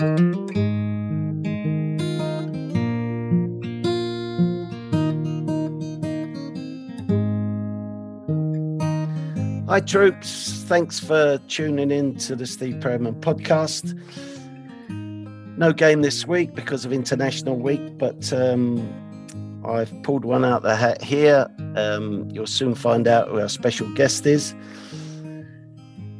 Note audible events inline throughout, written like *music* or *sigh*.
Hi, troops. Thanks for tuning in to the Steve Perryman podcast. No game this week because of International Week, but um, I've pulled one out the hat here. Um, you'll soon find out who our special guest is.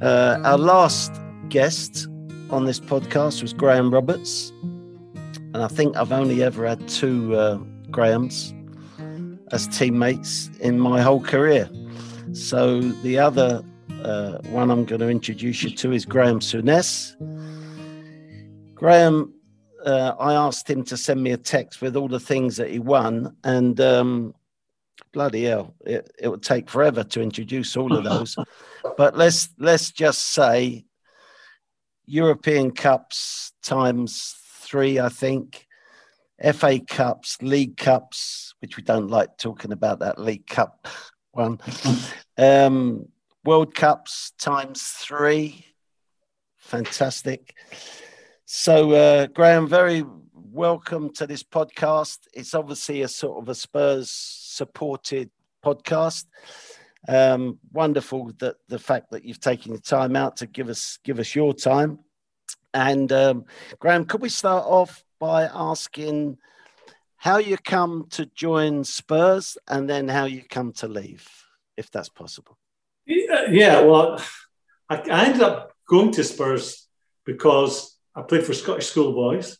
Uh, our last guest on this podcast was Graham Roberts, and I think I've only ever had two uh, Grahams as teammates in my whole career. So the other uh, one I'm going to introduce you to is Graeme Souness. Graham, uh, I asked him to send me a text with all the things that he won, and um, bloody hell, it, it would take forever to introduce all of those. *laughs* but let's let's just say European Cups times three, I think. FA Cups, League Cups, which we don't like talking about that League Cup one. *laughs* Um, World Cups times three. Fantastic. So, uh, Graeme, very welcome to this podcast. It's obviously a sort of a Spurs supported podcast. Um, wonderful that the fact that you've taken the time out to give us give us your time. And um, Graeme, could we start off by asking how you come to join Spurs and then how you come to leave, if that's possible. Yeah, yeah well, I, I ended up going to Spurs because I played for Scottish schoolboys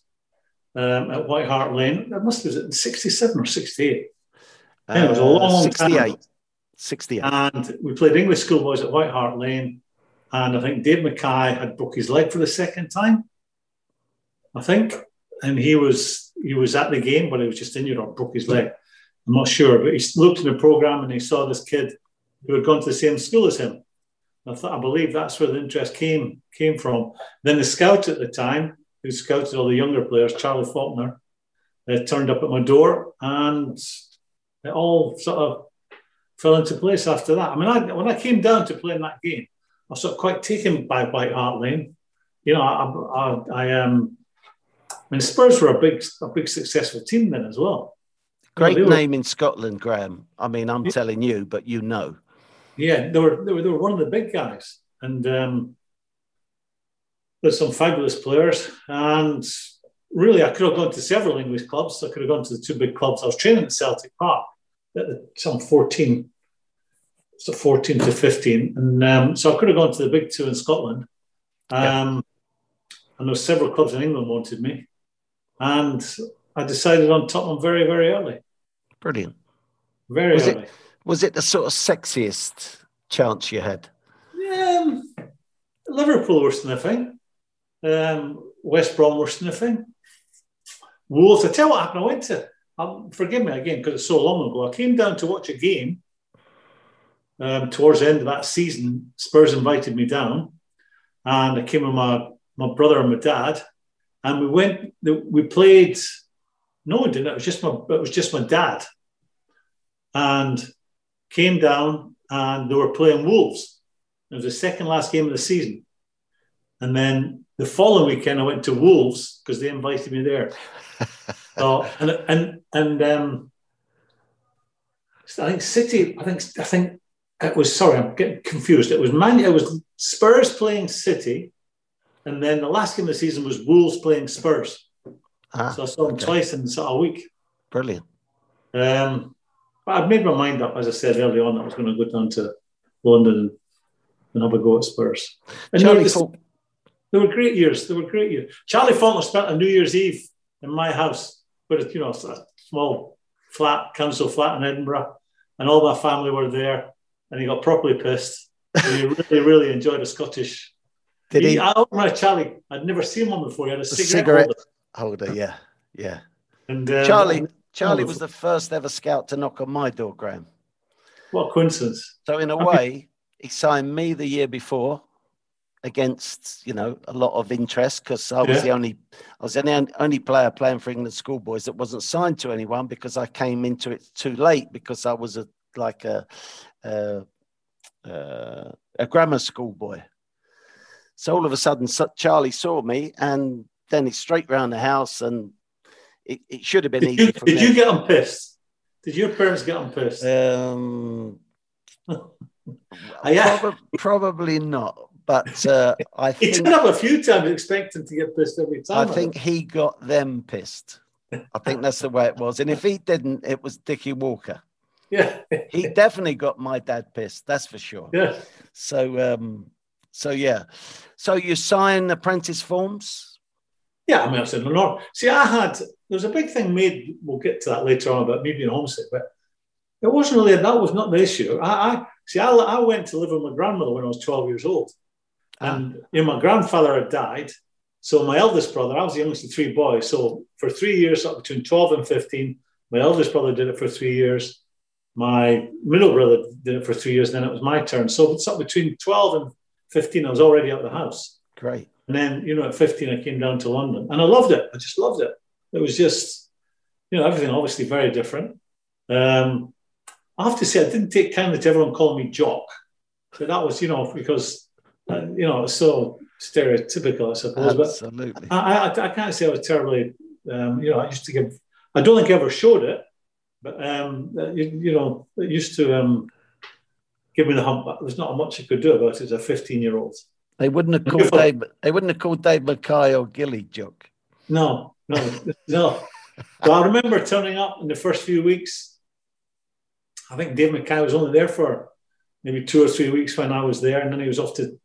um, at White Hart Lane. That must have been 67 or 68. Uh, it was a long 68. time. 68. And we played English schoolboys at White Hart Lane. And I think Dave Mackay had broke his leg for the second time. I think and he was he was at the game, but he was just injured or broke his leg. I'm not sure, but he looked in the program and he saw this kid who had gone to the same school as him. I thought, I believe that's where the interest came came from. Then the scout at the time, who scouted all the younger players, Charlie Faulkner, uh, turned up at my door, and it all sort of fell into place after that. I mean, I, when I came down to playing that game, I was sort of quite taken by White Hart Lane. You know, I, I, I um, I mean, Spurs were a big, a big successful team then as well. Great you know, name were, in Scotland, Graeme. I mean, I'm yeah, telling you, but you know. Yeah, they were, they were, they were one of the big guys, and um, there's some fabulous players. And really, I could have gone to several English clubs. I could have gone to the two big clubs. I was training at Celtic Park some 14, so 14 to 15, and um, so I could have gone to the big two in Scotland. Um, yeah. And there were several clubs in England wanted me and I decided on Tottenham very, very early. Brilliant. Very was early. It, was it the sort of sexiest chance you had? Um, Liverpool were sniffing. Um, West Brom were sniffing. Wolves. I tell you what happened. I went to. Um, forgive me again because it's so long ago. I came down to watch a game. Um, towards the end of that season, Spurs invited me down, and I came with my my brother and my dad, and we went. We played. No one did. It was just my. It was just my dad. And came down, and they were playing Wolves. It was the second last game of the season. And then the following weekend, I went to Wolves because they invited me there. *laughs* so and and and um, I think City. I think I think it was. Sorry, I'm getting confused. It was Man. It was Spurs playing City, and then the last game of the season was Wolves playing Spurs. Ah, so I saw them okay. twice in a week. Brilliant. Um, but I've made my mind up, as I said early on, that I was going to go down to London and have a go at Spurs. And Charlie they, were, they were great years. They were great years. Charlie Faulkner spent a New Year's Eve in my house, but you know, a small flat, council flat in Edinburgh, and all my family were there, and he got properly pissed. He *laughs* really, really enjoyed a Scottish did he? he I remember Charlie. I'd never seen one before. He had a cigarette, cigarette holder. holder. Yeah, yeah. And um, Charlie, Charlie was the first ever scout to knock on my door, Graeme. What coincidence! So in a way, he signed me the year before against you know a lot of interest because I was yeah. the only I was the only player playing for England schoolboys that wasn't signed to anyone because I came into it too late because I was a like a a, a grammar school boy. So all of a sudden, Charlie saw me and then it's straight round the house, and it, it should have been Did, easy. you, did there. you get them pissed? Did your parents get them pissed? Um, Ah, *laughs* yeah. probably not, but uh, I *laughs* He think turned up a few times expecting to get pissed every time. I think he got them pissed. I think that's the way it was. And if he didn't, it was Dickie Walker. *laughs* Yeah, He definitely got my dad pissed. That's for sure. yeah. So, um, so yeah. So you sign apprentice forms. Yeah, I mean, I said, no, no. See, I had, there was a big thing made, we'll get to that later on about me being homesick, but it wasn't really, that was not the issue. I, I see, I, I went to live with my grandmother when I was 12 years old. And you know, my grandfather had died. So my eldest brother, I was the youngest of three boys. So for three years, up between 12 and 15, my eldest brother did it for three years. My middle brother did it for three years, and then it was my turn. So it's up between 12 and 15, I was already out of the house. Great. And then, you know, at 15, I came down to London and I loved it. I just loved it. It was just, you know, everything obviously very different. Um, I have to say, I didn't take kindly to everyone calling me Jock. So that was, you know, because, uh, you know, so stereotypical, I suppose. But I, I, I can't say I was terribly, um, you know, I used to give, I don't think I ever showed it, but, um, you, you know, it used to um, give me the hump. There's not much I could do about it as a 15 year old. They wouldn't have called Dave. They wouldn't have called Dave Mackay or Gilly Jock. No, no, no. So I remember turning up in the first few weeks. I think Dave Mackay was only there for maybe two or three weeks when I was there, and then he was off to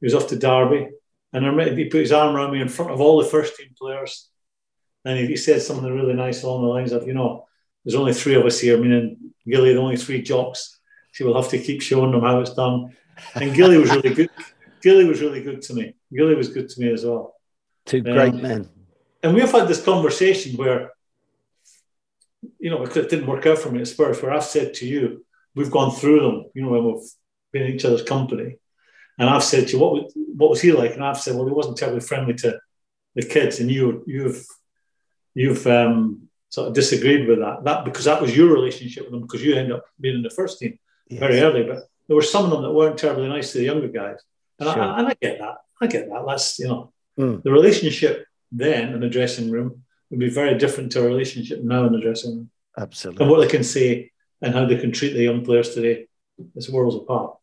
he was off to Derby. And he put his arm around me in front of all the first team players, and he, he said something really nice along the lines of, you know, there's only three of us here, meaning Gilly, the only three jocks. So we'll have to keep showing them how it's done. And Gilly was really good. *laughs* Gilly was really good to me. Gilly was good to me as well. Two great Um, men. And we've had this conversation where, you know, it didn't work out for me at Spurs, where I've said to you, we've gone through them, you know, when we've been in each other's company. And I've said to you, what, was- what was he like? And I've said, well, he wasn't terribly friendly to the kids. And you, you've, you've um, sort of disagreed with that. That because that was your relationship with them because you ended up being in the first team very early. But there were some of them that weren't terribly nice to the younger guys. And, Sure. I, and I get that. I get that. That's, you know, Mm. the relationship then in the dressing room would be very different to a relationship now in the dressing room. Absolutely. And what they can say and how they can treat the young players today is worlds apart.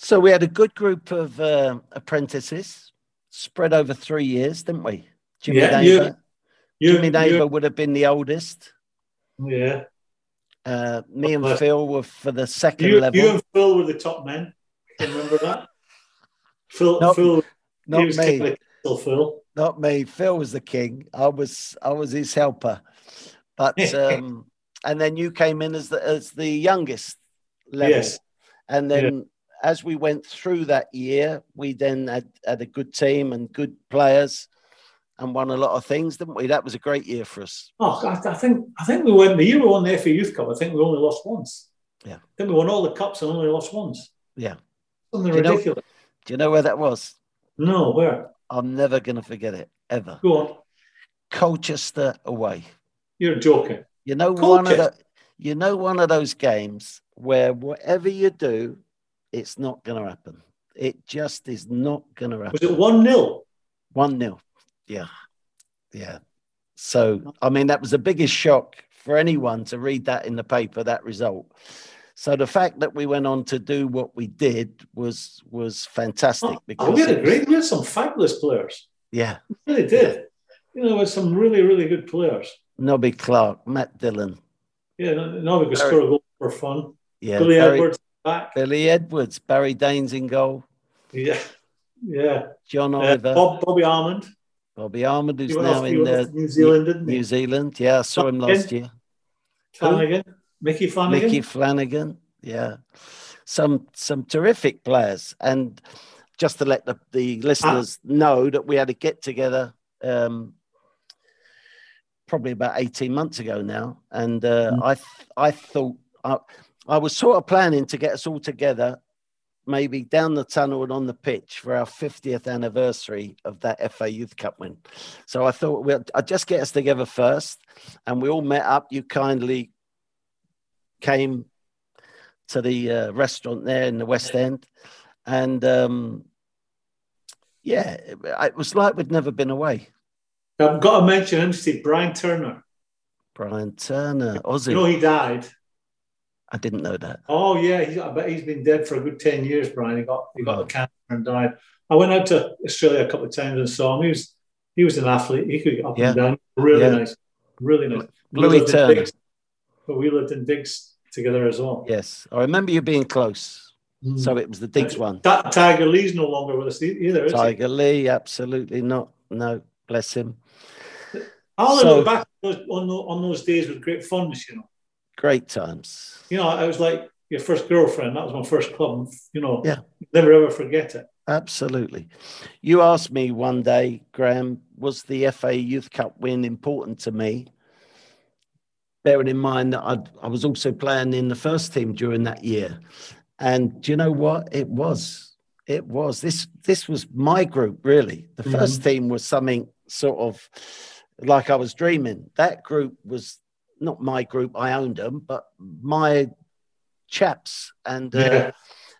So we had a good group of uh, apprentices spread over three years, didn't we? Jimmy Yeah, Neighbour. You, Jimmy you- Neighbour would have been the oldest. yeah. Uh, me and Well, Phil were for the second You, level. you and Phil were the top men. Remember that? Phil, Not- Phil, not me. kind of still Phil. Not me. Phil was the king. I was I was his helper. But *laughs* um, and then you came in as the as the youngest level. Yes. And then as we went through that year, we then had, had a good team and good players and won a lot of things, didn't we? That was a great year for us. Oh, I, I think I think we won the year we won the FA Youth Cup. I think we only lost once. Yeah. I think we won all the cups and only lost once. Yeah. Something Do you know- ridiculous. Do you know where that was? No, where? I'm never going to forget it ever. Go on. Colchester away. You're joking. You know one of the, you know one of those games where whatever you do, it's not going to happen. It just is not going to happen. Was it 1 0? One nil. Yeah, yeah. So I mean, that was the biggest shock for anyone to read that in the paper. That result. So the fact that we went on to do what we did was was fantastic Oh, because we had a great, we had some fabulous players. yeah, We really did. You know, with some really, really good players. Nobby Clark, Matt Dillon, Yeah, now we could score a goal for fun. yeah, Billy Barry- Edwards back. Billy Edwards, Barry Daines in goal, Yeah, yeah. John Uh, Oliver, Bob, Bobby Almond. Bobby Almond, who's now in uh, New Zealand, didn't he? New Zealand. Yeah, I saw him last year. Flanagan. Mickey Flanagan. Mickey Flanagan. Yeah, some some terrific players, and just to let the, the listeners know that we had a get together um, probably about eighteen months ago now, and uh, Mm. I th- I thought I, I was sort of planning to get us all together. Maybe down the tunnel and on the pitch for our 50th anniversary of that FA Youth Cup win. So I thought we'll I'd just get us together first, and we all met up. You kindly came to the uh, restaurant there in the West End, and um, Yeah, it, it was like we'd never been away. I've got to mention Steve, Brian Turner. Brian Turner, Aussie. You know, he died. I didn't know that. Oh yeah, he's, I bet he's been dead for a good ten years. Brian, he got he got Oh. a cancer and died. I went out to Australia a couple of times and saw him. He was he was an athlete. He could get up Yeah. and down. Really Yeah. nice, really nice. Louis Turner. But we lived in Diggs together as well. Yes, I remember you being close. Mm. So it was the Diggs one. Ta- Tiger Lee's no longer with us either. Tiger Lee, absolutely not. No, bless him. I only So- look back on those, on, on those days with great fondness. You know, Great times. you know, I was like your first girlfriend. That was my first club. You know, Yeah. never ever forget it. Absolutely. You asked me one day, Graeme, was the FA Youth Cup win important to me? Bearing in mind that I'd, I was also playing in the first team during that year. And do you know what? It was. It was. This this was my group, really. The 1st mm-hmm. team was something sort of like I was dreaming. That group was not my group, I owned them, but my chaps. And uh, Yeah.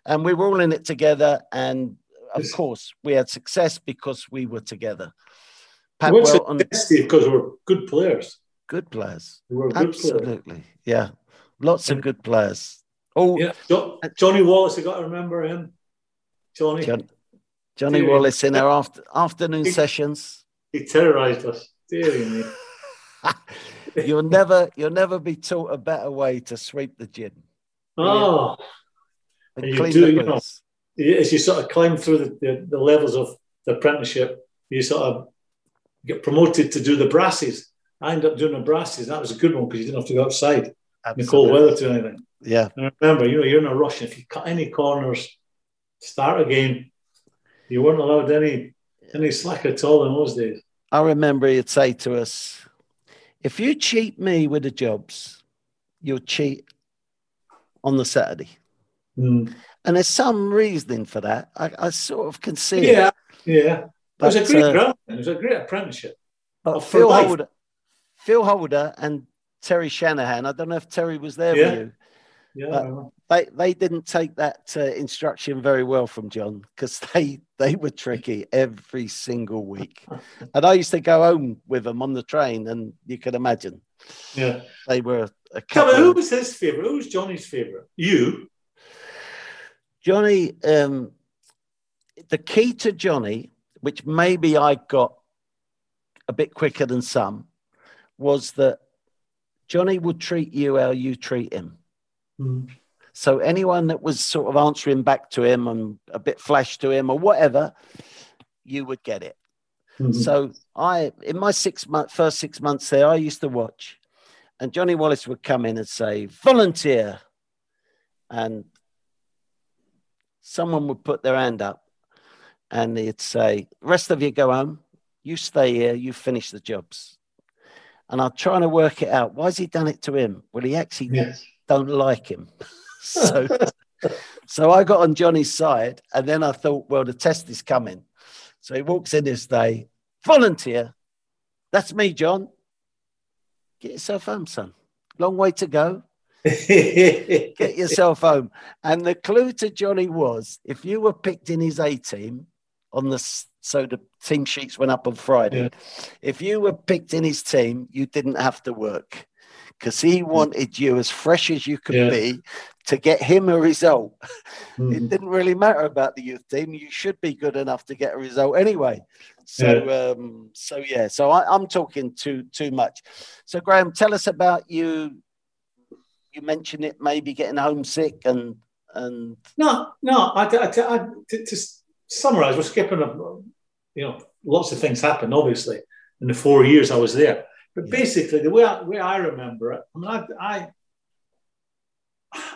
and we were all in it together. And of course, we had success because we were together. Pat Welton, it, Because we're good players. good players. We were good players. Absolutely. Yeah. Lots of good players. Oh, Yeah, jo- Johnny Wallace. I got to remember him. Johnny, John, Johnny. Wallace in our after, afternoon He- sessions. he terrorised us. Dear me. *laughs* You'll never, you'll never be taught a better way to sweep the gin. Oh, and And you do, the you know. as you sort of climb through the, the, the levels of the apprenticeship, you sort of get promoted to do the brasses. I ended up doing the brasses. That was a good one because you didn't have to go outside in the cold weather to anything. Yeah, And remember, you know, you're in a rush. If you cut any corners, start again. You weren't allowed any any slack at all in those days. I remember he'd say to us, "If you cheat me with the jobs, you'll cheat on the Saturday." Mm. And there's some reasoning for that. I, I sort of can see it. Yeah, yeah. It was a great uh, ground. It was a great apprenticeship. But Phil life. Holder, Phil Holder and Terry Shanahan, I don't know if Terry was there Yeah. with you. Yeah, They they didn't take that uh, instruction very well from John because *laughs* they they were tricky every single week. *laughs* And I used to go home with them on the train, and you can imagine yeah. they were a Come on, who was his favourite? Who was Johnny's favourite? You. Johnny, um, the key to Johnny, which maybe I got a bit quicker than some, was that Johnny would treat you how you treat him. Mm. So anyone that was sort of answering back to him and a bit flash to him or whatever, you would get it. Mhm. So I, in my six month, first six months there, I used to watch, and Johnny Wallace would come in and say, "Volunteer," and someone would put their hand up, and he'd say, "Rest of you go home. You stay here. You finish the jobs." And I'm trying to work it out. Why has he done it to him? Well, he actually Yes. Don't like him. *laughs* so, *laughs* so I got on Johnny's side, and then I thought, well, the test is coming. So he walks in this day, volunteer. That's me, John. Get yourself home, son. Long way to go. *laughs* Get yourself home. And the clue to Johnny was if you were picked in his A team on the so the team sheets went up on Friday. Yeah. If you were picked in his team, you didn't have to work because he wanted you as fresh as you could Yeah. be to get him a result. It Mhm. didn't really matter about the youth team. You should be good enough to get a result anyway. So, um, so yeah. So I, I'm talking too too much. So Graeme, tell us about you. You mentioned it, maybe getting homesick and and No, no. I, I, I, to, to summarize, we're skipping. A, you know, lots of things happened. Obviously, in the four years I was there. But Yeah. basically, the way I, way I remember it, I mean, I, I,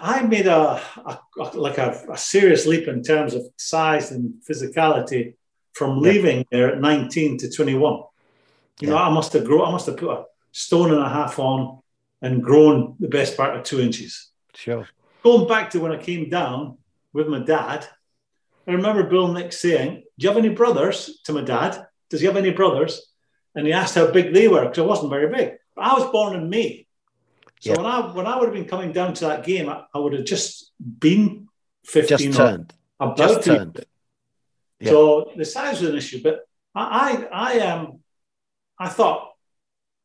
I made a, a like a, a serious leap in terms of size and physicality from Yeah. leaving there at 19 to 21. You know, I must have grown. I must have put a stone and a half on and grown the best part of two inches sure. going back to when I came down with my dad, I remember Bill Nick saying, Do you have any brothers? to my dad. Does he have any brothers? And he asked how big they were because I wasn't very big. But I was born in May. So Yeah. when I when I would have been coming down to that game, I, I would have just been 15 Just turned. about Just turned. Yeah. So the size was an issue, but I, I, I um, I thought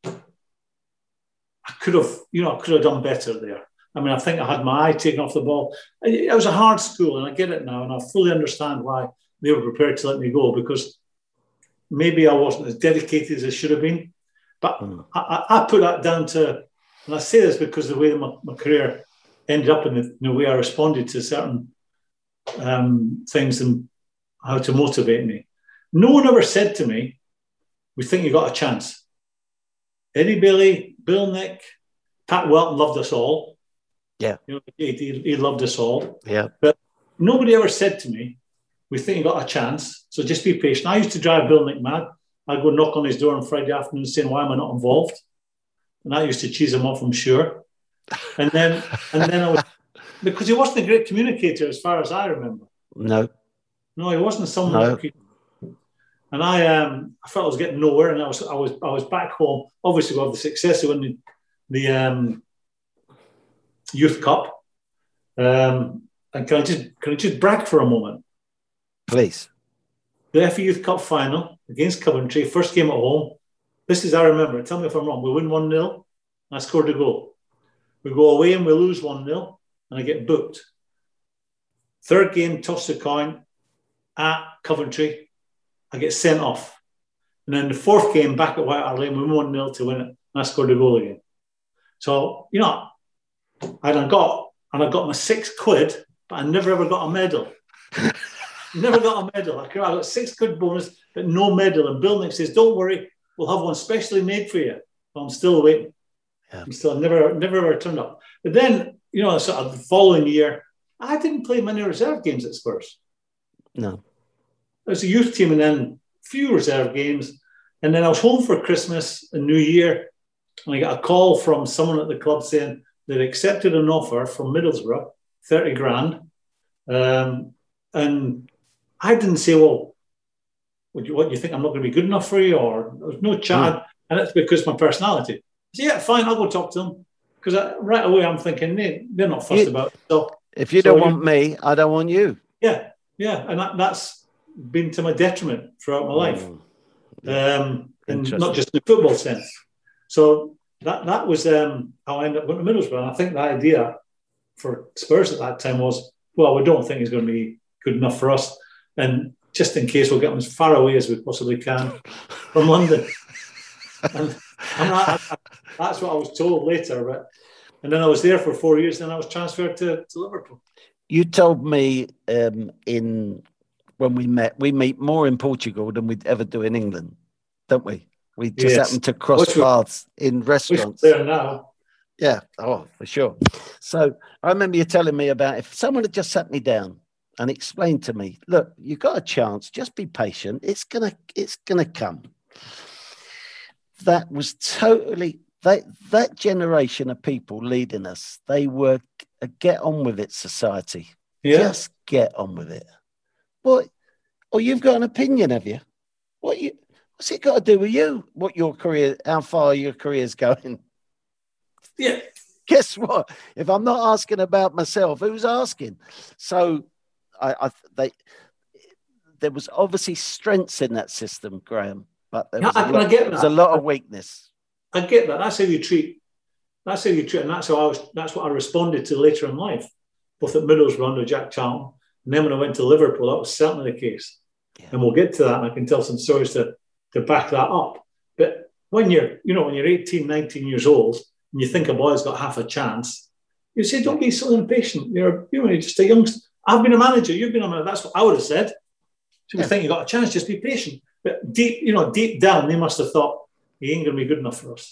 I could have, you know, I could have done better there. I mean, I think I had my eye taken off the ball. It was a hard school, and I get it now, and I fully understand why they were prepared to let me go because maybe I wasn't as dedicated as I should have been. But Mm. I, I I put that down to, and I say this because the way my, my career ended up and the, the way I responded to certain um, things and how to motivate me. No one ever said to me, "We think you got a chance." Eddie Bailey, Bill Nick, Pat Welton loved us all. Yeah. you know, he, he loved us all. Yeah. But nobody ever said to me, "We think you got a chance, so just be patient." I used to drive Bill mad. I'd go knock on his door on Friday afternoon saying, "Why am I not involved?" And I used to cheese him off, I'm sure. And then, and then I was *laughs* because he wasn't a great communicator as far as I remember. No. No, he wasn't someone. No. could- and I, um, I felt I was getting nowhere, and I was, I was, I was back home. Obviously, we have the success of winning the um, youth cup. Um, and can I just, can I just brag for a moment? Please. The FA Youth Cup final against Coventry, first game at home. This is I remember. Tell me if I'm wrong. We win one 0 I scored a goal. We go away and we lose one 0 and I get booked. Third game, toss the coin at Coventry. I get sent off. And then the fourth game back at White Hart Lane, we won 1 0 to win it. And I scored a goal again. So, you know, and I got and I got my six quid, but I never ever got a medal. *laughs* never got a medal. I got six good bonus, but no medal. And Bill Nick says, Don't worry, we'll have one specially made for you. But I'm still waiting. Yeah. I'm still never never ever turned up. But then, you know, sort of the following year, I didn't play many reserve games at Spurs. No. It was a youth team and then a few reserve games. And then I was home for Christmas and New Year. And I got a call from someone at the club saying they'd accepted an offer from Middlesbrough, 30 grand. Um, and I didn't say, well, what do you, what you think? I'm not going to be good enough for you? Or there's no chat. And it's because my personality. I said, yeah, fine, I'll go talk to them. Because right away I'm thinking, they, they're not fussed You- about it. So, If you So don't want me, I don't want you. yeah, yeah. And that, that's been to my detriment throughout my life. Mm. um, and not just in the football sense. So that that was um, how I ended up going to Middlesbrough. And I think the idea for Spurs at that time was, well, we don't think he's going to be good enough for us, and just in case, we'll get them as far away as we possibly can from London. and and I, I- that's what I was told later. But and then I was there for four years. Then I was transferred to, to Liverpool. You told me um, in when we met, we meet more in Portugal than we'd ever do in England, don't we? We just Yes. happen to cross Which we- paths in restaurants. there now. Yeah, oh, for sure. So I remember you telling me about if someone had just sat me down and explained to me, look, you've got a chance, just be patient. It's gonna, it's gonna come. That was totally that that generation of people leading us. They were a get on with it society. Yeah. Just get on with it. What? Oh, you've got an opinion, have you? What you? What's it got to do with you? What your career? How far your career's going? Yeah. *laughs* guess what? If I'm not asking about myself, who's asking? So, I, I they there was obviously strengths in that system, Graeme, but there was, I- I lot, there was a lot of weakness. I get that. That's how you treat. That's how you treat, and that's how I was. That's what I responded to later in life, both at Middlesbrough under Jack Charlton, and then when I went to Liverpool, that was certainly the case. Yeah. And we'll get to that, and I can tell some stories to to back that up. But when you're, you know, when you're 18, 19 years old, and you think a boy's got half a chance, you say, "Don't be so impatient. You're, you're just a youngster. I've been a manager. You've been a manager. That's what I would have said. You Yeah. think you got a chance, just be patient. But deep, you know, deep down, they must have thought he ain't going to be good enough for us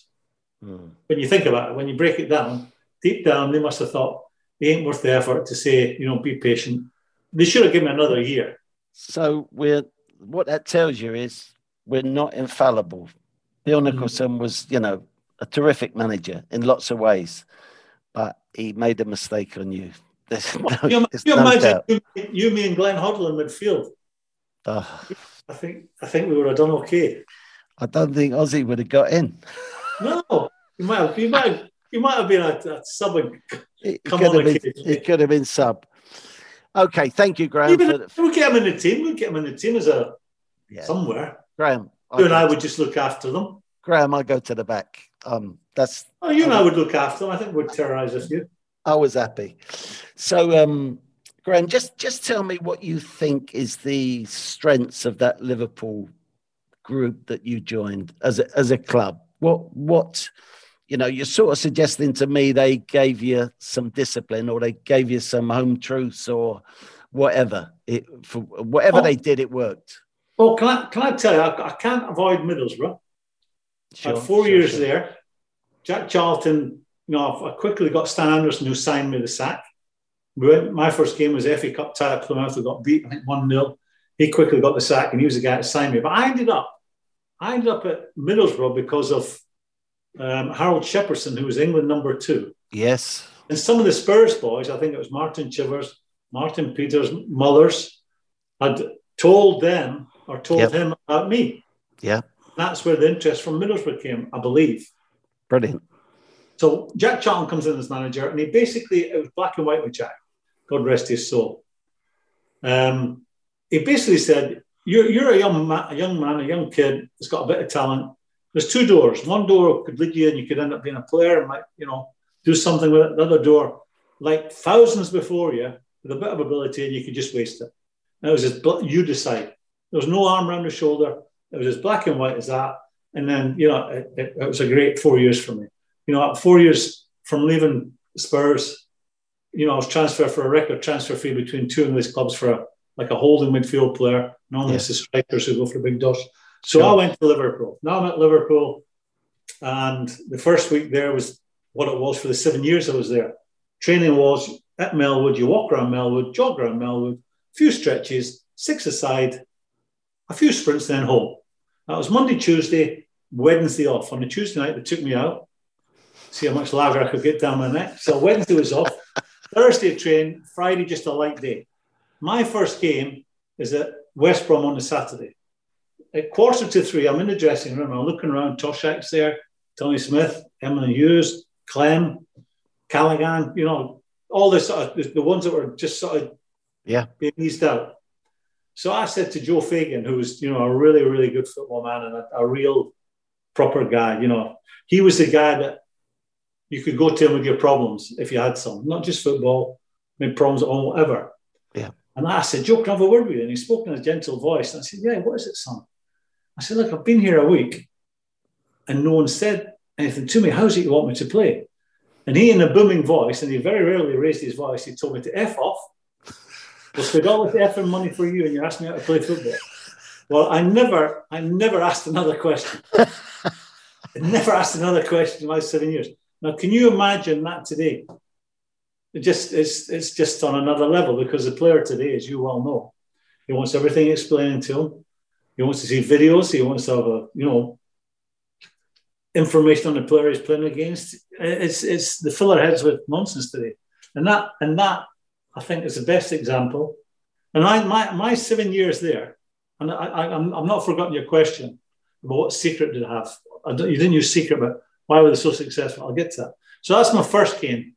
Mm. when you think about it, when you break it down, deep down, they must have thought it ain't worth the effort to say, you know, be patient. They should have given another year. So we're what that tells you is we're not infallible. Bill Mm. Nicholson was, you know, a terrific manager in lots of ways, but he made a mistake on you. No, you, you no imagine you, you, me, and Glenn Hoddle in midfield. Oh, I think I think we would have done okay. I don't think Ozzy would have got in. No, you might have, you might, you might have been a, a sub. It, it Come could on, have been, it could have been sub. Okay, thank you, Graeme. We'll get him in the team. We'll get him in the team as a yeah. somewhere. Graeme, you and I would just look after them. Graeme, I go to the back. Um, that's. Oh, you and I would look after them. I think we'd terrorise a few. I was happy. So, um, Graeme, just just tell me what you think is the strengths of that Liverpool group that you joined as a, as a club. What what you know, you're sort of suggesting to me they gave you some discipline or they gave you some home truths or whatever. It for whatever oh. they did, it worked. Well, can I can I tell you, I, I can't avoid Middlesbrough. Sure, I had four sure, years sure. there. Jack Charlton, you know, I quickly got Stan Anderson who signed me the sack. We went, my first game was FA Cup tie at Plymouth. We got beat, I think, 1 0. He quickly got the sack and he was the guy that signed me. But I ended up, I ended up at Middlesbrough because of um, Harold Shepherdson, who was England number two. Yes. And some of the Spurs boys, I think it was Martin Chivers, Martin Peters, Mullers, had told them or told yep. him about me. Yeah. That's where the interest from Middlesbrough came, I believe. Brilliant. So Jack Charlton comes in as manager, and he basically it was black and white with Jack. God rest his soul. Um, he basically said, "You're you're a young man, a young man, a young kid that's got a bit of talent. There's two doors. One door could lead you, and you could end up being a player and might, you know, do something with it. The other door, like thousands before you, with a bit of ability, and you could just waste it. And it was just you decide. There was no arm around the shoulder. It was as black and white as that. And then, you know, it, it, it was a great four years for me. You know, four years from leaving Spurs, you know, I was transferred for a record transfer fee between two English clubs for a, like a holding midfield player. Normally yeah. it's the strikers who go for big dosh. So sure. I went to Liverpool. Now I'm at Liverpool, and the first week there was what it was for the seven years I was there. Training was at Melwood, you walk around Melwood, jog around Melwood, a few stretches, six aside, a few sprints, then home. That was Monday, Tuesday, Wednesday off. On a Tuesday night, they took me out, see how much lager I could get down my neck. So Wednesday was off, *laughs* Thursday train, Friday just a light day. My first game is at West Brom on the Saturday at quarter to three, I'm in the dressing room. I'm looking around. Toshack's there, Tommy Smith, Emlyn Hughes, Clem, Callaghan. You know, all this sort of the ones that were just sort of yeah being eased out. So I said to Joe Fagan, who was you know a really really good football man and a, a real proper guy. You know, he was the guy that you could go to him with your problems if you had some, not just football, I mean problems or whatever. Yeah. And I said, Joe, can I have a word with you? And he spoke in a gentle voice. And I said, Yeah, what is it, son? I said, Look, I've been here a week and no one said anything to me. How's it you want me to play? And he, in a booming voice, and he very rarely raised his voice, he told me to F off. We'll spend all this effing money for you and you're asking me how to play football. Well, I never, I never asked another question. *laughs* I never asked another question in my seven years. Now, can you imagine that today? It just it's it's just on another level because the player today, as you well know, he wants everything explained to him. He wants to see videos. He wants to have a you know information on the player he's playing against. It's it's the filler heads with nonsense today, and that and that I think is the best example. And I my my seven years there, and I, I am I'm, I'm not forgotten your question about what secret did I have. I you didn't use secret, but why were they so successful? I'll get to that. So that's my first game.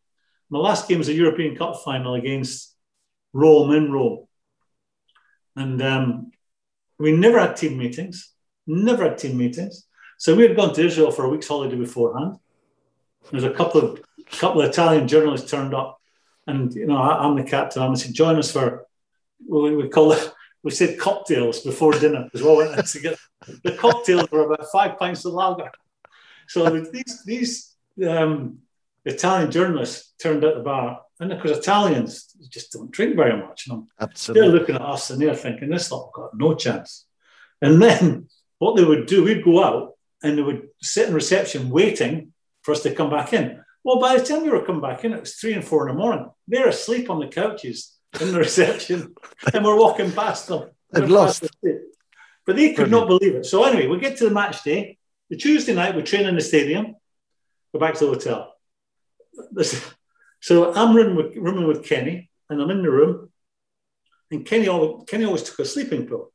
My last game was a European Cup final against Rome in Rome. And um, we never had team meetings, never had team meetings. So we had gone to Israel for a week's holiday beforehand. There's a couple of couple of Italian journalists turned up, and you know I, am the captain. I'm said, join us for we, we call it. *laughs* We said cocktails before dinner as well. Went together. *laughs* The cocktails were about five pints of lager. So these these um, Italian journalists turned at the bar, and of course Italians just don't drink very much. Know? Absolutely. They're looking at us and they're thinking, this lot got no chance. And then what they would do, we'd go out and they would sit in reception waiting for us to come back in. Well, by the time we were coming back in, it was three and four in the morning. They're asleep on the couches in the *laughs* reception, and we're walking past them. They've lost. But they could Brilliant. not believe it. So anyway, we get to the match day. The Tuesday night, we train in the stadium, go back to the hotel. So I'm rooming with, rooming with Kenny, and I'm in the room, and Kenny always, Kenny always took a sleeping pill.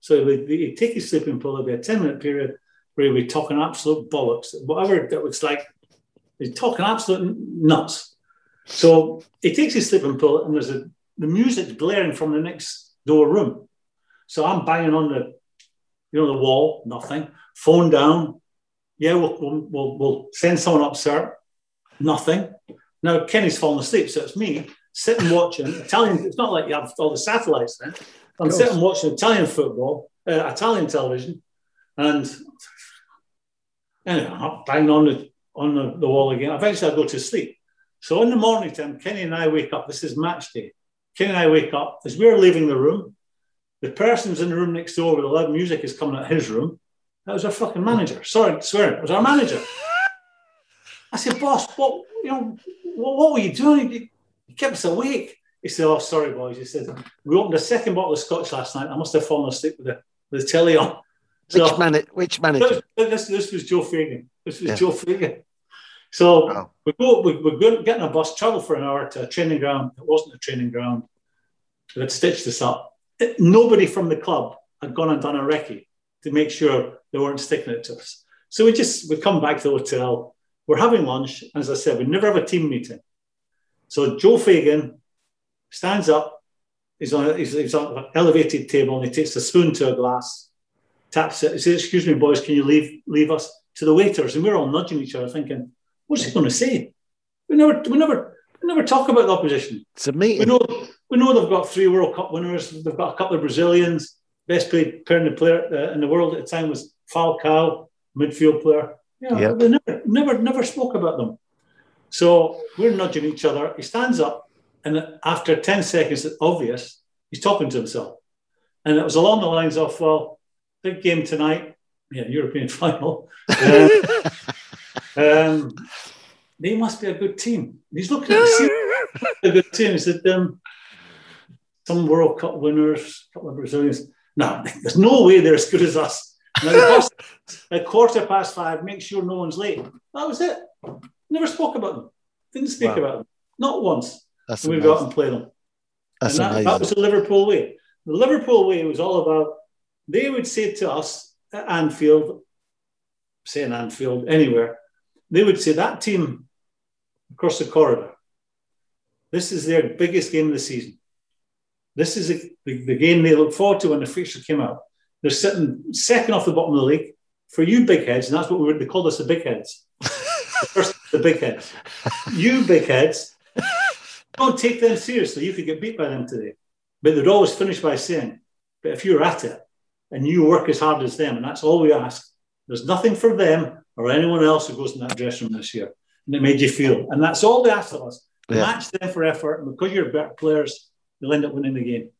So he'd take his sleeping pill, there'd be a 10 minute period where he'd be talking absolute bollocks, whatever that was like, he's talking absolute nuts. So he takes his sleeping pill, and there's a the music's blaring from the next door room. So I'm banging on the, you know, the wall, nothing. Phone down. Yeah, we'll, we'll, we'll send someone up, sir. Nothing. Now Kenny's fallen asleep, so it's me sitting watching Italian. It's not like you have all the satellites then. I'm sitting watching Italian football, uh, Italian television, and anyway, I'm banging on the on the, the wall again. Eventually, I go to sleep. So in the morning time, Kenny and I wake up. This is match day. Kenny and I wake up as we're leaving the room. The person's in the room next door with the loud music is coming out his room. That was our fucking manager. Sorry, swearing. It was our manager. I said, boss, what you know, what, what were you doing? He, he kept us awake. He said, "Oh, sorry, boys." He said, "We opened a second bottle of scotch last night. I must have fallen asleep with the with the telly on." *laughs* So, which, man- which manager? This, this was Joe Fagan. This was yeah. Joe Fagan. So wow. we go, we, we're going, getting a bus, travel for an hour to a training ground. It wasn't a training ground. They'd stitched us up. Nobody from the club had gone and done a recce to make sure they weren't sticking it to us. So we just we come back to the hotel. We're having lunch, and as I said, we never have a team meeting. So Joe Fagan stands up. He's on, he's, he's on an elevated table, and he takes a spoon to a glass, taps it. He says, "Excuse me, boys, can you leave leave us?" To the waiters, and we're all nudging each other, thinking, What's he going to say? We never, we never, we never talk about the opposition. It's a meeting. We know, we know they've got three World Cup winners. They've got a couple of Brazilians. Best paid player uh, in the world at the time was Falcao, midfield player. Yeah, yep. they never, never, never spoke about them. So we're nudging each other. He stands up, and after 10 seconds, it's obvious he's talking to himself. And it was along the lines of, well, big game tonight. Yeah, European *laughs* final. Uh, um, they must be a good team. He's looking at the *laughs* a good team. He said, um, some World Cup winners, a couple of Brazilians. No, *laughs* there's no way they're as good as us. Now, at *laughs* quarter past five, make sure no one's late. That was it. Never spoke about them. Didn't speak wow. about them. Not once. That's we got and play them. That's and that, that was the Liverpool way. The Liverpool way was all about, they would say to us at Anfield, say in Anfield, anywhere, they would say that team across the corridor, this is their biggest game of the season. This is a, the, the, game they look forward to when the fixture came out. They're sitting second off the bottom of the league. For you big heads, and that's what we were, they called us the big heads. the *laughs* first, the big heads. You big heads, don't take them seriously. You could get beat by them today. But they'd always finish by saying, but if you're at it and you work as hard as them, and that's all we ask, there's nothing for them or anyone else who goes in that dressing room this year. And it made you feel. And that's all they asked of us. Yeah. Match them for effort. And because you're better players, you'll end up winning the game.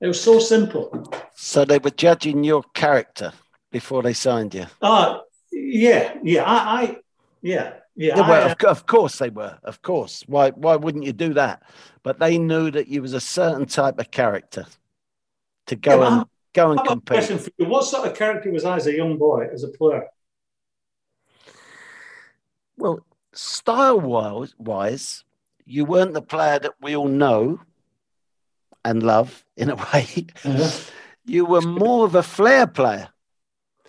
It was so simple. So they were judging your character before they signed you? Uh, yeah, yeah. I, I yeah. Yeah, yeah well, I, of, of, course they were. Of course. Why? Why wouldn't you do that? But they knew that you was a certain type of character to go yeah, and go and compete. Question for you. What sort of character was I as a young boy, as a player? Well, style wise, you weren't the player that we all know and love in a *laughs* way. Uh-huh. You were more of a flair player.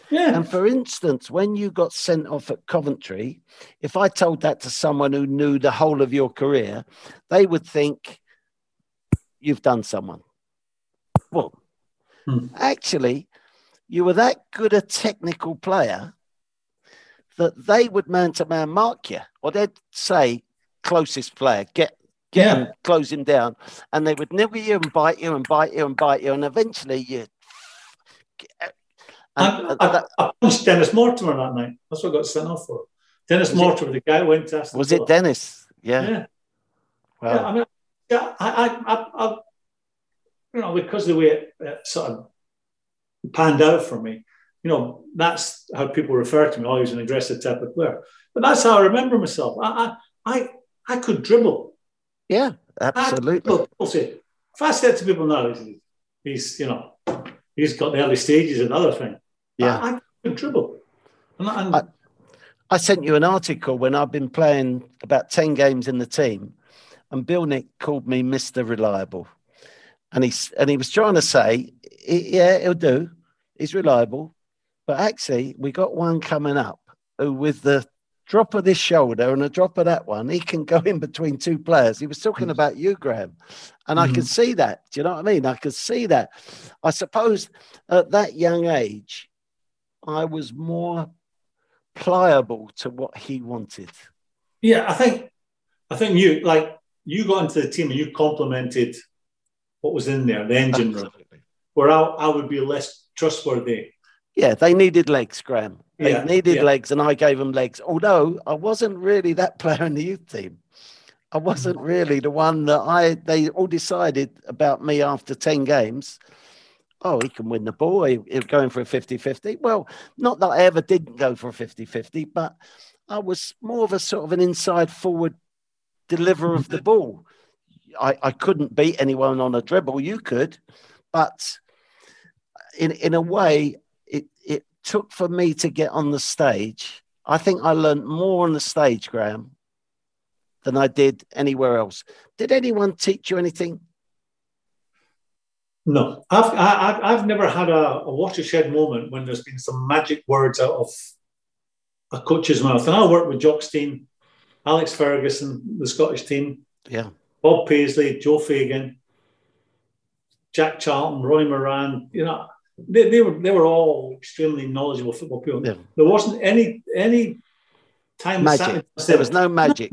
Yeah. And for instance, when you got sent off at Coventry, if I told that to someone who knew the whole of your career, they would think you've done someone. Well, hmm. actually, you were that good a technical player that they would man to man mark you, or they'd say closest player, get get yeah. him, close him down, and they would nibble you and bite you and bite you and bite you, and eventually you. And, I, I, I, punched Dennis Mortimer that night. That's what I got sent off for. Dennis Mortimer, it, the guy who went to Was it Dennis? Yeah. Yeah. Wow. Yeah, I mean, yeah, I, I, I, you know, because the way it, it sort of panned out for me, you know, that's how people refer to me, always an aggressive type of player. But that's how I remember myself. I, I, I, I could dribble. Yeah, ah, absolutely. People say, if I said to people now, he's, you know, he's got the early stages and other thing. Yeah, I, I could dribble. And, and I, I sent you an article when I've been playing about ten games in the team, and Bill Nick called me Mister Reliable, and he's and he was trying to say, yeah, he'll do. He's reliable, but actually, we got one coming up who, with the drop of this shoulder and a drop of that one, he can go in between two players. He was talking about you, Graeme, and mm-hmm. I could see that. Do you know what I mean? I could see that. I suppose at that young age, I was more pliable to what he wanted. Yeah, I think, I think you like you got into the team and you complimented what was in there, the engine room, where I, I would be less trustworthy. Yeah, they needed legs, Graeme. They yeah, needed yeah. legs, and I gave them legs. Although I wasn't really that player in the youth team. I wasn't mm. really the one that I. They all decided about me after ten games. Oh, he can win the ball. He, he's going for a 50-50. Well, not that I ever didn't go for a 50-50, but I was more of a sort of an inside forward deliverer of the ball. I, I couldn't beat anyone on a dribble. You could, but in in a way, took for me to get on the stage. I think I learned more on the stage, Graeme, than I did anywhere else. Did anyone teach you anything? No, I've I, I've never had a, a watershed moment when there's been some magic words out of a coach's mouth. And I worked with Jock Stein, Alex Ferguson, the Scottish team. Yeah. Bob Paisley, Joe Fagan, Jack Charlton, Roy Moran, you know, they, they were they were all extremely knowledgeable football people. Yeah. There wasn't any any time magic. There was no magic.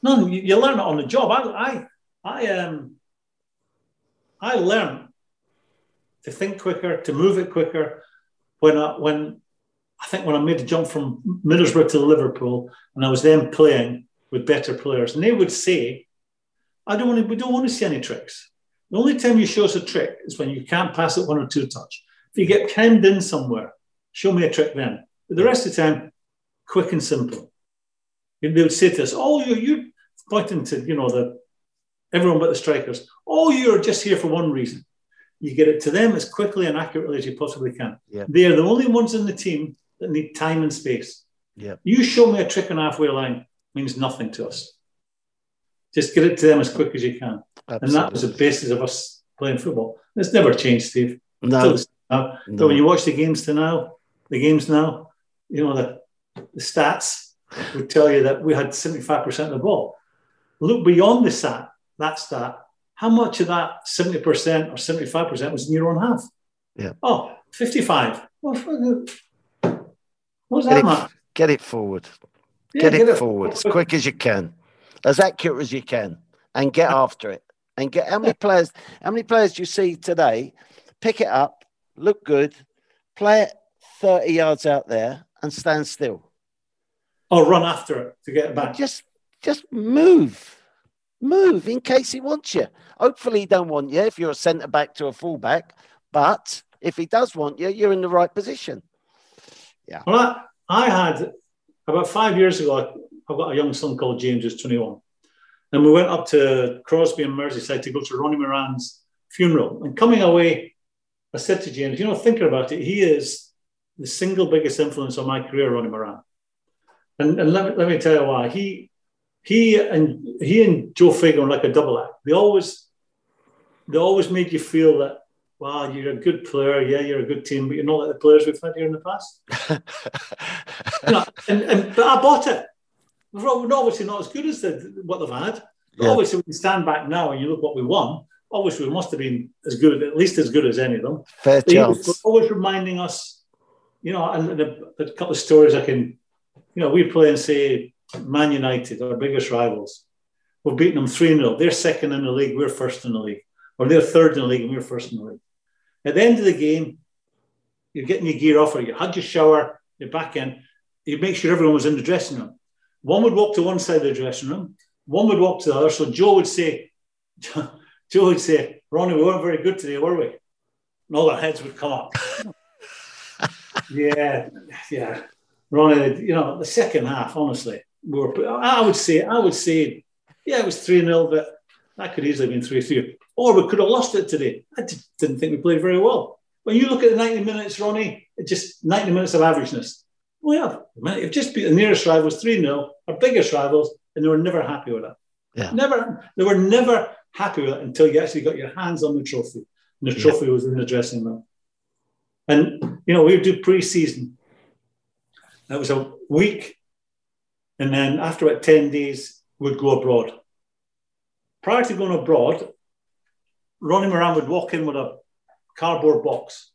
No, you, you, learn it on the job. I I I um I learned to think quicker, to move it quicker. When I when I think when I made the jump from Middlesbrough to Liverpool, and I was then playing with better players, and they would say, "I don't want to. We don't want to see any tricks. The only time you show us a trick is when you can't pass it one or two touch. If you get hemmed in somewhere, show me a trick then. But the rest of the time, quick and simple. They would say to us, "Oh, you you pointing to you know the everyone but the strikers. Oh, you're just here for one reason. You get it to them as quickly and accurately as you possibly can. Yeah. They are the only ones in the team that need time and space. Yeah. You show me a trick on halfway line means nothing to us. Just get it to them as quick as you can. Absolutely. And that was the basis of us playing football. It's never changed, Steve. No. No. But when you watch the games to now, the games now, you know, the, the stats would tell you that we had 75% of the ball. Look beyond the stat, that stat, how much of that 70% or 75% was in your own half? Yeah. Oh, 55. Well, uh, What's that, get it, Get it forward. Yeah, get, get, it, forward as quick as you can, as accurate as you can, and get *laughs* after it. And get how many players? How many players do you see today? Pick it up, look good, play it thirty yards out there, and stand still. Or run after it to get it back. Just, just move, move in case he wants you. Hopefully, he don't want you if you're a centre back to a fullback. But if he does want you, you're in the right position. Yeah. Well, I, I had about five years ago, I've got a young son called James, who's 21. And we went up to Crosby and Merseyside to go to Ronnie Moran's funeral. And coming away, I said to James, you know, thinking about it, he is the single biggest influence on my career, Ronnie Moran. And, and let, me, let me tell you why. He he and he and Joe Fagan were like a double act. They always they always made you feel that wow, you're a good player. Yeah, you're a good team, but you're not like the players we've had here in the past. *laughs* you know, and, and, but I bought it. We're obviously not as good as the, what they've had. Yeah. Obviously, we stand back now and you look what we won, obviously we must have been as good, at least as good as any of them. Fair chance. Always reminding us, you know, and a, a couple of stories I can, you know, we play and say Man United, our biggest rivals. We've beaten them 3 0. They're second in the league, we're first in the league. Or they're third in the league and we're first in the league. At the end of the game, you're getting your gear off, or you had your shower, you're back in, you make sure everyone was in the dressing room. One would walk to one side of the dressing room, one would walk to the other. So Joe would say, Joe would say, Ronnie, we weren't very good today, were we? And all our heads would come up. *laughs* yeah, yeah. Ronnie, you know, the second half, honestly, we were, I would say, I would say, yeah, it was 3 0, but that could easily have been 3 3. Or we could have lost it today. I didn't think we played very well. When you look at the 90 minutes, Ronnie, it's just 90 minutes of averageness. Well, yeah, just beat the nearest rivals 3 0, our biggest rivals, and they were never happy with that. Yeah. Never, they were never happy with it until you actually got your hands on the trophy. And the trophy yeah. was in the dressing room. And, you know, we would do pre season. That was a week And then after about 10 days, we'd go abroad. Prior to going abroad, Ronnie Moran would walk in with a cardboard box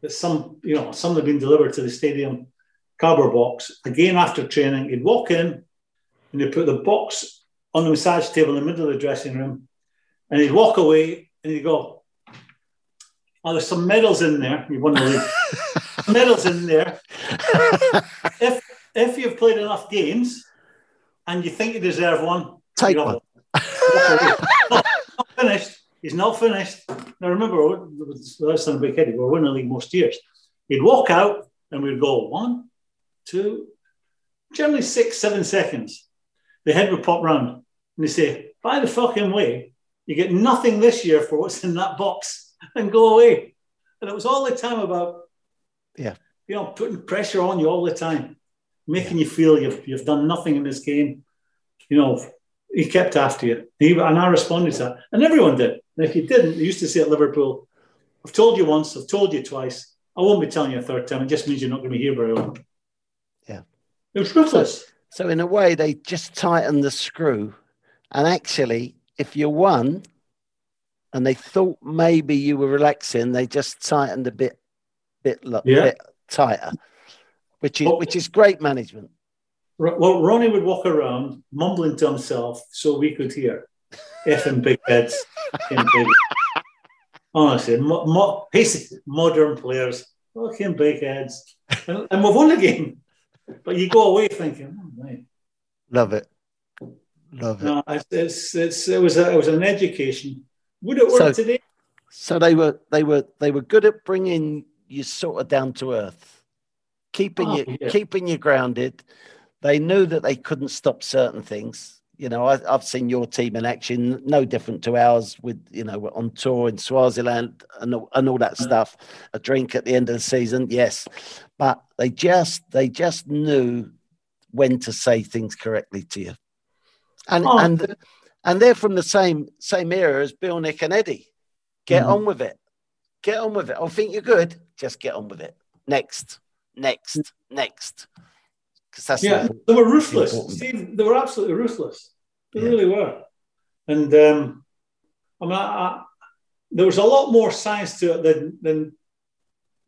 that some, you know, some had been delivered to the stadium cardboard box. Again, after training, he'd walk in and he'd put the box on the massage table in the middle of the dressing room and he'd walk away and he'd go, Oh, there's some medals in there. You won the league. *laughs* medals in there. if if you've played enough games and you think you deserve one, take one. not *laughs* finished. He's not finished. Now remember, oh, that's not a big head. We're winning the league most years. He'd walk out and we'd go one, two, generally six, seven seconds. The head would pop round and they say, by the fucking way, you get nothing this year for what's in that box and go away. And it was all the time about, yeah, you know, putting pressure on you all the time, making yeah. you feel you've, you've done nothing in this game. You know, he kept after you. He, and I responded to that. And everyone did. And if you didn't, they used to say at Liverpool, I've told you once, I've told you twice. I won't be telling you a third time. It just means you're not going to be here very long. Yeah. It was ruthless. So, so in a way, they just tightened the screw. And actually, if you won and they thought maybe you were relaxing, they just tightened a bit, bit, yeah. bit tighter, which is, well, which is great management. Well, Ronnie would walk around mumbling to himself so we could hear effing big heads. big. *laughs* Honestly, mo- mo- modern players, fucking big heads. And, and, we've won the game. But you go away thinking, oh, man. Love it. Love it. No, it's, it's, it, was a, it was an education. Would it work so, today? So they were they were they were good at bringing you sort of down to earth, keeping oh, you yeah. keeping you grounded. They knew that they couldn't stop certain things. You know, I, have seen your team in action, no different to ours. With you know, on tour in Swaziland and and all that mm. stuff. A drink at the end of the season, yes, but they just they just knew when to say things correctly to you, and oh. and and they're from the same same era as Bill, Nick, and Eddie. Get mm. on with it. Get on with it. I think you're good. Just get on with it. Next, next, next because that's yeah, they were ruthless. Steve, they were absolutely ruthless. They yeah. really were. And um, I mean, I, I, there was a lot more science to it than than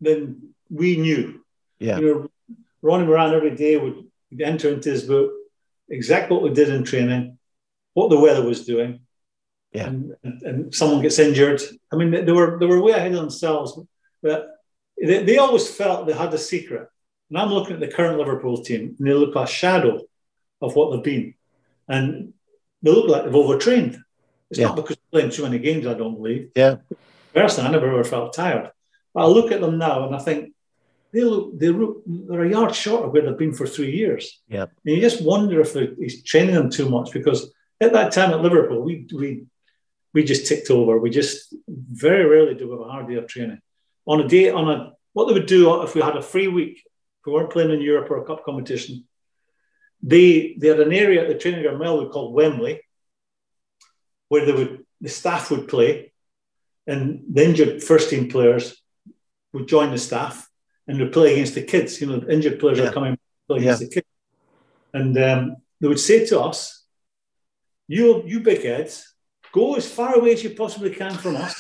than we knew. Yeah. You know, Ronnie Moran every day would enter into his book exactly what we did in training, what the weather was doing. Yeah. And, and, and someone gets injured. I mean, they were they were way ahead of themselves, but they, they always felt they had a secret. And I'm looking at the current Liverpool team, and they look like a shadow of what they've been. And they look like they've overtrained. It's yeah. not because they're playing too many games, I don't believe. Yeah. Personally, I never ever felt tired. But I look at them now and I think they look, they look, they're a yard short of where they've been for three years. Yeah. And you just wonder if he's training them too much because at that time at Liverpool, we, we, we just ticked over. We just very rarely do have a hard day of training. On a day, on a, what they would do if we had a free week who weren't playing in Europe or a cup competition, they they had an area at the training ground Melwood called Wembley, where they would the staff would play, and the injured first team players would join the staff and would play against the kids. You know, the injured players yeah. are coming play against yeah. the kids, and um, they would say to us, "You you big heads, go as far away as you possibly can from us."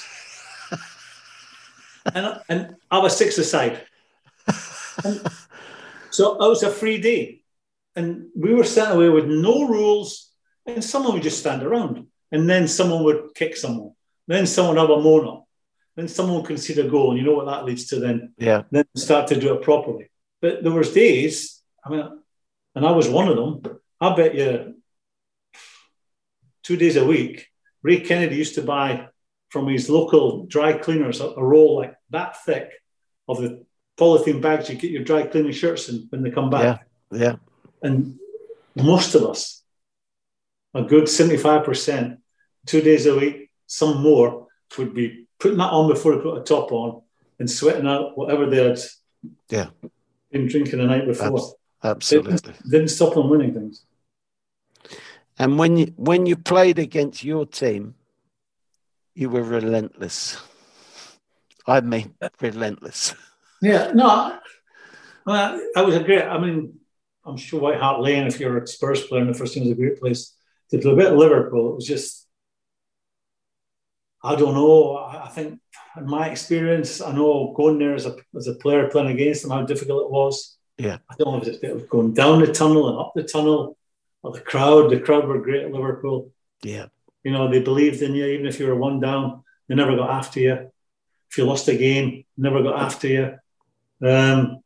*laughs* and, and have a six aside. And so it was a free day. And we were sent away with no rules, and someone would just stand around. And then someone would kick someone. Then someone would have a moan up. Then someone would concede a goal. And you know what that leads to then? Yeah. Then start to do it properly. But there was days, I mean, and I was one of them. I bet you two days a week, Ray Kennedy used to buy from his local dry cleaners a, a roll like that thick of the polythene bags you get your dry cleaning shirts in when they come back. Yeah, yeah. And most of us, a good 75%, two days a week, some more, would be putting that on before they put a top on and sweating out whatever they had yeah. been drinking the night before. Absolutely. Didn't, didn't stop them winning things. And when you when you played against your team, you were relentless. I mean, relentless. Yeah, no, I, I was a great. I mean, I'm sure White Hart Lane, if you're a Spurs player and the first team was a great place to play. But Liverpool, it was just, I don't know. I think in my experience, I know going there as a, as a player playing against them, how difficult it was. Yeah. I don't know if it was going down the tunnel and up the tunnel or the crowd. The crowd were great at Liverpool. Yeah. You know, they believed in you, even if you were one down, they never got after you. If you lost a game, never got after you. Um,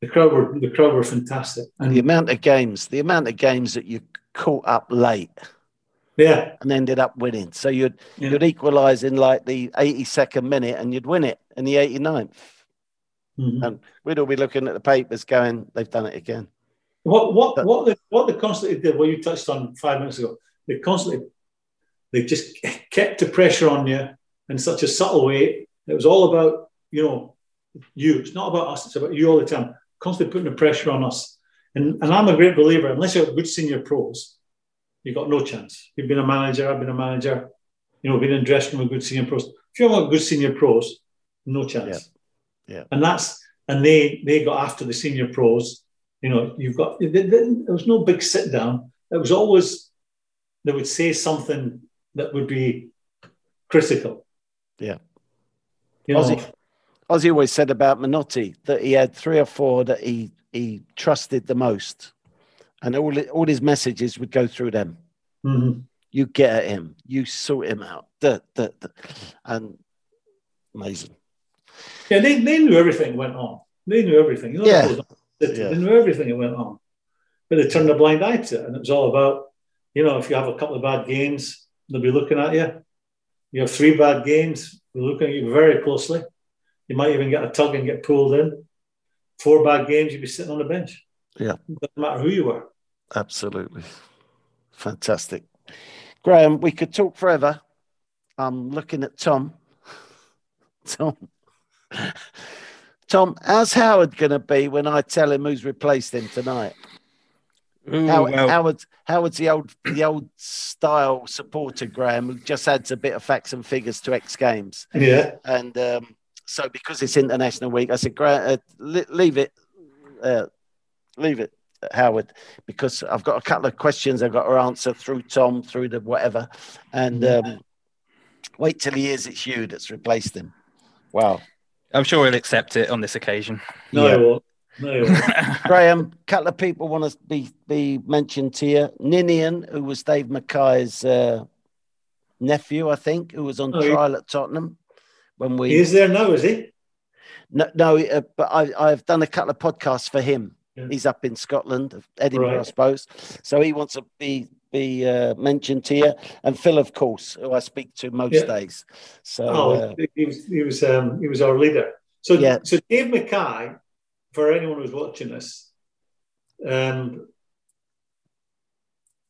the crowd were the crowd were fantastic. And the amount of games, the amount of games that you caught up late. Yeah. And ended up winning. So you'd yeah. you'd equalise in like the 82nd minute and you'd win it in the 89th. Mm-hmm. And we'd all be looking at the papers going, they've done it again. What what but, what they what they constantly did, what you touched on five minutes ago, they constantly they just kept the pressure on you in such a subtle way. It was all about, you know, you. It's not about us, it's about you all the time constantly putting the pressure on us. And, and I'm a great believer, unless you're good senior pros, you've got no chance. You've been a manager, I've been a manager, you know, been in dressing room with good senior pros. If you haven't good senior pros, no chance. Yeah. yeah. And that's, and they they got after the senior pros. You know, you've got, there was no big sit down. It was always, they would say something that would be critical. Yeah. You know, Ossie, Ossie always said about Menotti that he had three or four that he he trusted the most, and all all his messages would go through them. Mm-hmm. You get at him, you sort him out, duh, duh, duh. and amazing. Yeah, they, they knew everything went on. They knew everything. You know, yeah. They, yeah. they knew everything that went on, but they turned a blind eye to it, and it was all about you know if you have a couple of bad games, they'll be looking at you. You have three bad games, they're looking at you very closely you might even get a tug and get pulled in. Four bad games, you'd be sitting on the bench. Yeah. Doesn't matter who you were. Absolutely. Fantastic. Graeme, we could talk forever. I'm looking at Tom. *laughs* Tom. Tom, how's Howard going to be when I tell him who's replaced him tonight? Ooh, Howard, well. Howard, Howard's the old, the old style supporter, Graeme, who just adds a bit of facts and figures to X Games. Yeah. And um, so because it's International Week, I said, uh, leave it, uh, leave it, Howard, because I've got a couple of questions I've got to answer through Tom, through the whatever, and um, wait till he hears it's you that's replaced him. Wow. I'm sure he'll accept it on this occasion. No, yeah. won't. No, *laughs* Graeme, a couple of people want to be be mentioned here. Ninian, who was Dave Mackay's uh, nephew, I think, who was on oh, trial yeah. at Tottenham when we. He's there now, is he? No, no, uh, but I, I've done a couple of podcasts for him. Yeah. He's up in Scotland, Edinburgh, right. I suppose. So he wants to be be uh, mentioned here, and Phil, of course, who I speak to most yeah. days. So oh, uh, he was he was um, he was our leader. So yeah. so Dave Mackay, for anyone who's watching this, um,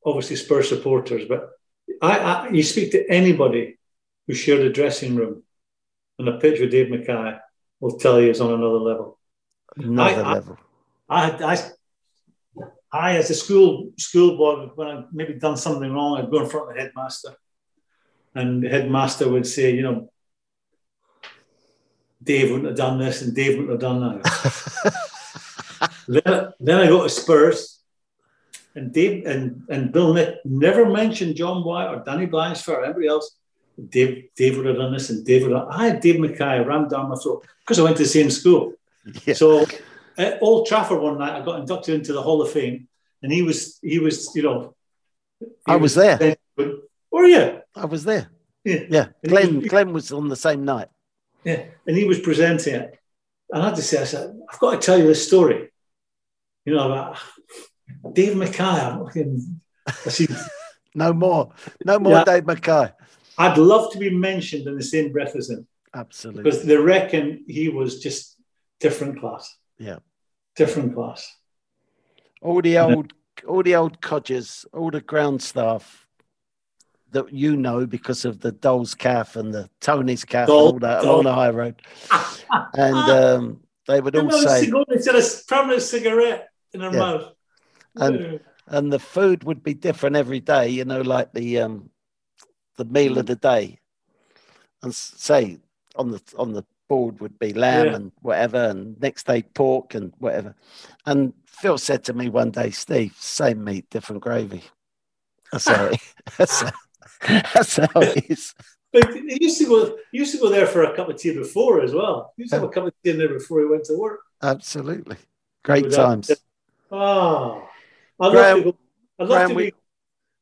obviously Spurs supporters, but I, I you speak to anybody who shared a dressing room and a pitch with Dave Mackay will tell you it's on another level. Another I, level. I, I, I, I, as a school school boy, when I maybe done something wrong, I'd go in front of the headmaster, and the headmaster would say, you know, Dave wouldn't have done this, and Dave wouldn't have done that. *laughs* then, then I got to Spurs, and Dave and, and Bill Nick never mentioned John White or Danny Blanchflower or anybody else. Dave, Dave would have done this, and Dave would have. I had Dave Mackay rammed down my throat because I went to the same school. Yeah. So at Old Trafford one night, I got inducted into the Hall of Fame, and he was, he was, you know, I was, was there. Were you? I was there. Yeah, yeah. Glenn, he, Glenn was on the same night. Yeah, and he was presenting it, and I had to say, I said, I've got to tell you this story. You know about Dave Mackay. I'm looking. I see. *laughs* no more, no more, yeah. Dave Mackay. I'd love to be mentioned in the same breath as him. Absolutely. Because they reckon he was just different class. Yeah. Different class. All the old all the old codgers, all the ground staff that you know because of the Dole's calf and the Tony's calf Dole, and all that Dole. along the high road. and *laughs* um, they would all say they said a cigarette in their yeah. mouth. And and the food would be different every day, you know, like the um the meal of the day and say on the on the board would be lamb Yeah. and whatever, and next day pork and whatever. And Phil said to me one day, Steve, same meat, different gravy. That's how it, that's, *laughs* that's how it is. But he used to go. He used to go there for a cup of tea before as well. He used to have a cup of tea in there before he went to work. Absolutely. Great times. Oh, I'd Graeme- love to go. I'd love Graeme, to we-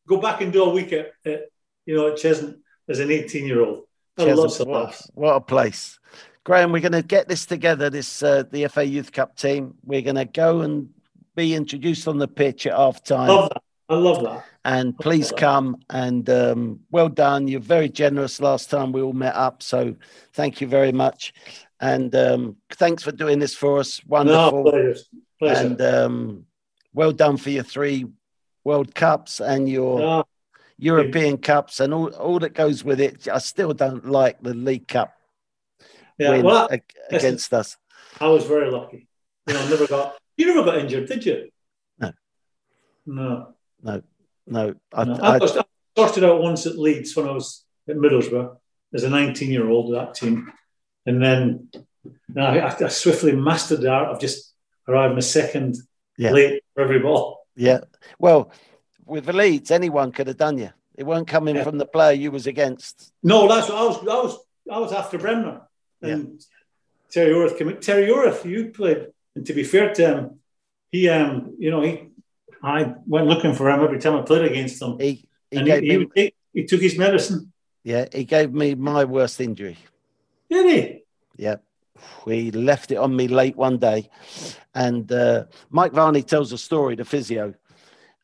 go back and do a week at, at you know at Cheshunt as an eighteen-year-old. I Cheers, lots what, what a place. Graeme, we're going to get this together, this uh, the FA Youth Cup team. We're going to go and be introduced on the pitch at half time. Love that. I love that. and please come and um, well done. You're very generous last time we all met up. So thank you very much. And um, thanks for doing this for us. No, Wonderful. pleasure. Pleasure. and um, well done for your three World Cups and your Ah, European Cups and all, all that goes with it. I still don't like the League Cup yeah. win Well, I, against us. I was very lucky. You know, I never got. You never got injured, did you? No. No. No, I, no. I, I, I started out once at Leeds when I was at Middlesbrough as a 19-year-old of that team, and then no, I, I swiftly mastered the art of just arriving a second Yeah. late for every ball. yeah. Well, with the Leeds, anyone could have done you. It weren't coming Yeah. from the player you was against. No, that's what I was. I was. I was after Bremner and Terry Yorath. came in. Terry Yorath, you played, and to be fair to him, he um, you know, he, I went looking for him every time I played against him, He he and he, me he, he, took his medicine. yeah he gave me my worst injury. Did he? Yeah. We left it on me late one day. And uh, Mike Varney tells a story, the physio,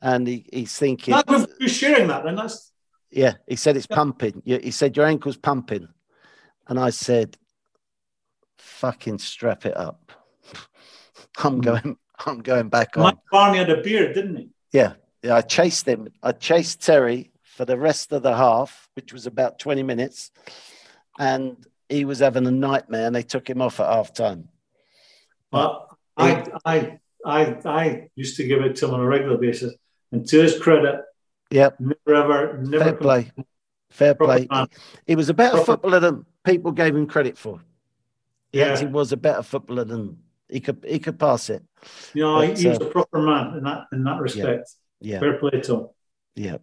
and he, he's thinking, That was you sharing that. Then that's yeah, he said it's pumping. He said, your ankle's pumping. And I said, fucking strap it up. *laughs* I'm Hmm. going, I'm going back on. Mike Barney had a beard, didn't he? Yeah, yeah. I chased him. I chased Terry for the rest of the half, which was about 20 minutes. And he was having a nightmare and they took him off at half time. But I, I, I, I used to give it to him on a regular basis, and to his credit, Yep. never ever, never Fair play. Fair play. man. He was a better Proper- footballer than people gave him credit for. He Yeah. actually was a better footballer than he could he could pass it. You know, he, But, he was uh, a proper man in that in that respect. Yeah. Fair play to him. Yeah.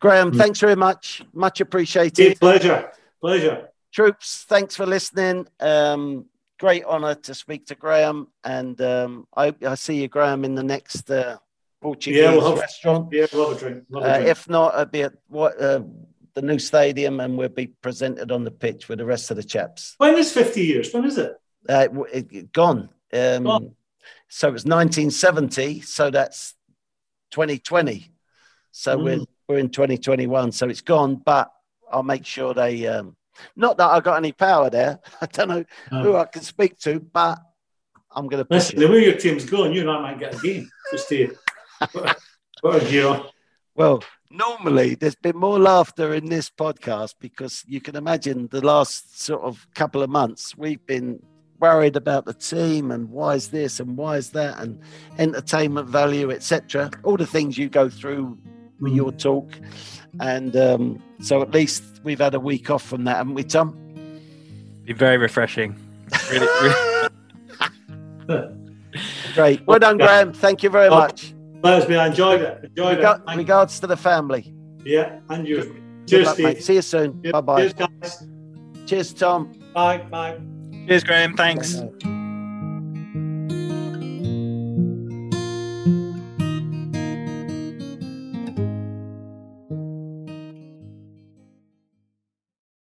Graeme, Mm. thanks very much. Much Hey, appreciated. pleasure, pleasure. Troops, thanks for listening. Um, great honor to speak to Graeme. And um, I, I see you, Graeme, in the next uh, Portuguese Yeah, we'll have- restaurant. Yeah, love a drink. Love a Uh, drink. if not, it'll be at what, uh, the new stadium and we'll be presented on the pitch with the rest of the chaps. when is 50 years? When is it? Uh, it, it- gone. Um, Gone. So it was 1970. So that's 2020. So Mm. we're we're in 2021. So it's gone. But I'll make sure they. Um, not that I got any power there. *laughs* I don't know who I can speak to, but I'm going to Listen, it. the way your team's going, you and I might get a game. Just to *laughs* put a gear on. Well, normally there's been more laughter in this podcast because you can imagine the last sort of couple of months we've been worried about the team and why is this and why is that and entertainment value, etc. All the things you go through with your talk, and um, so at least we've had a week off from that, haven't we, Tom? Be very refreshing. Really, really. *laughs* Great. Well done, Graeme. Thank you very Oh, much. Leslie, I enjoyed it. Enjoyed Rega- it. Thank regards to the family. Yeah, and you. Good Cheers, luck, mate. Steve. See you soon. Yeah, Bye bye. Cheers, guys. Cheers, Tom. Bye. Bye. Cheers, Graeme. Thanks. Bye.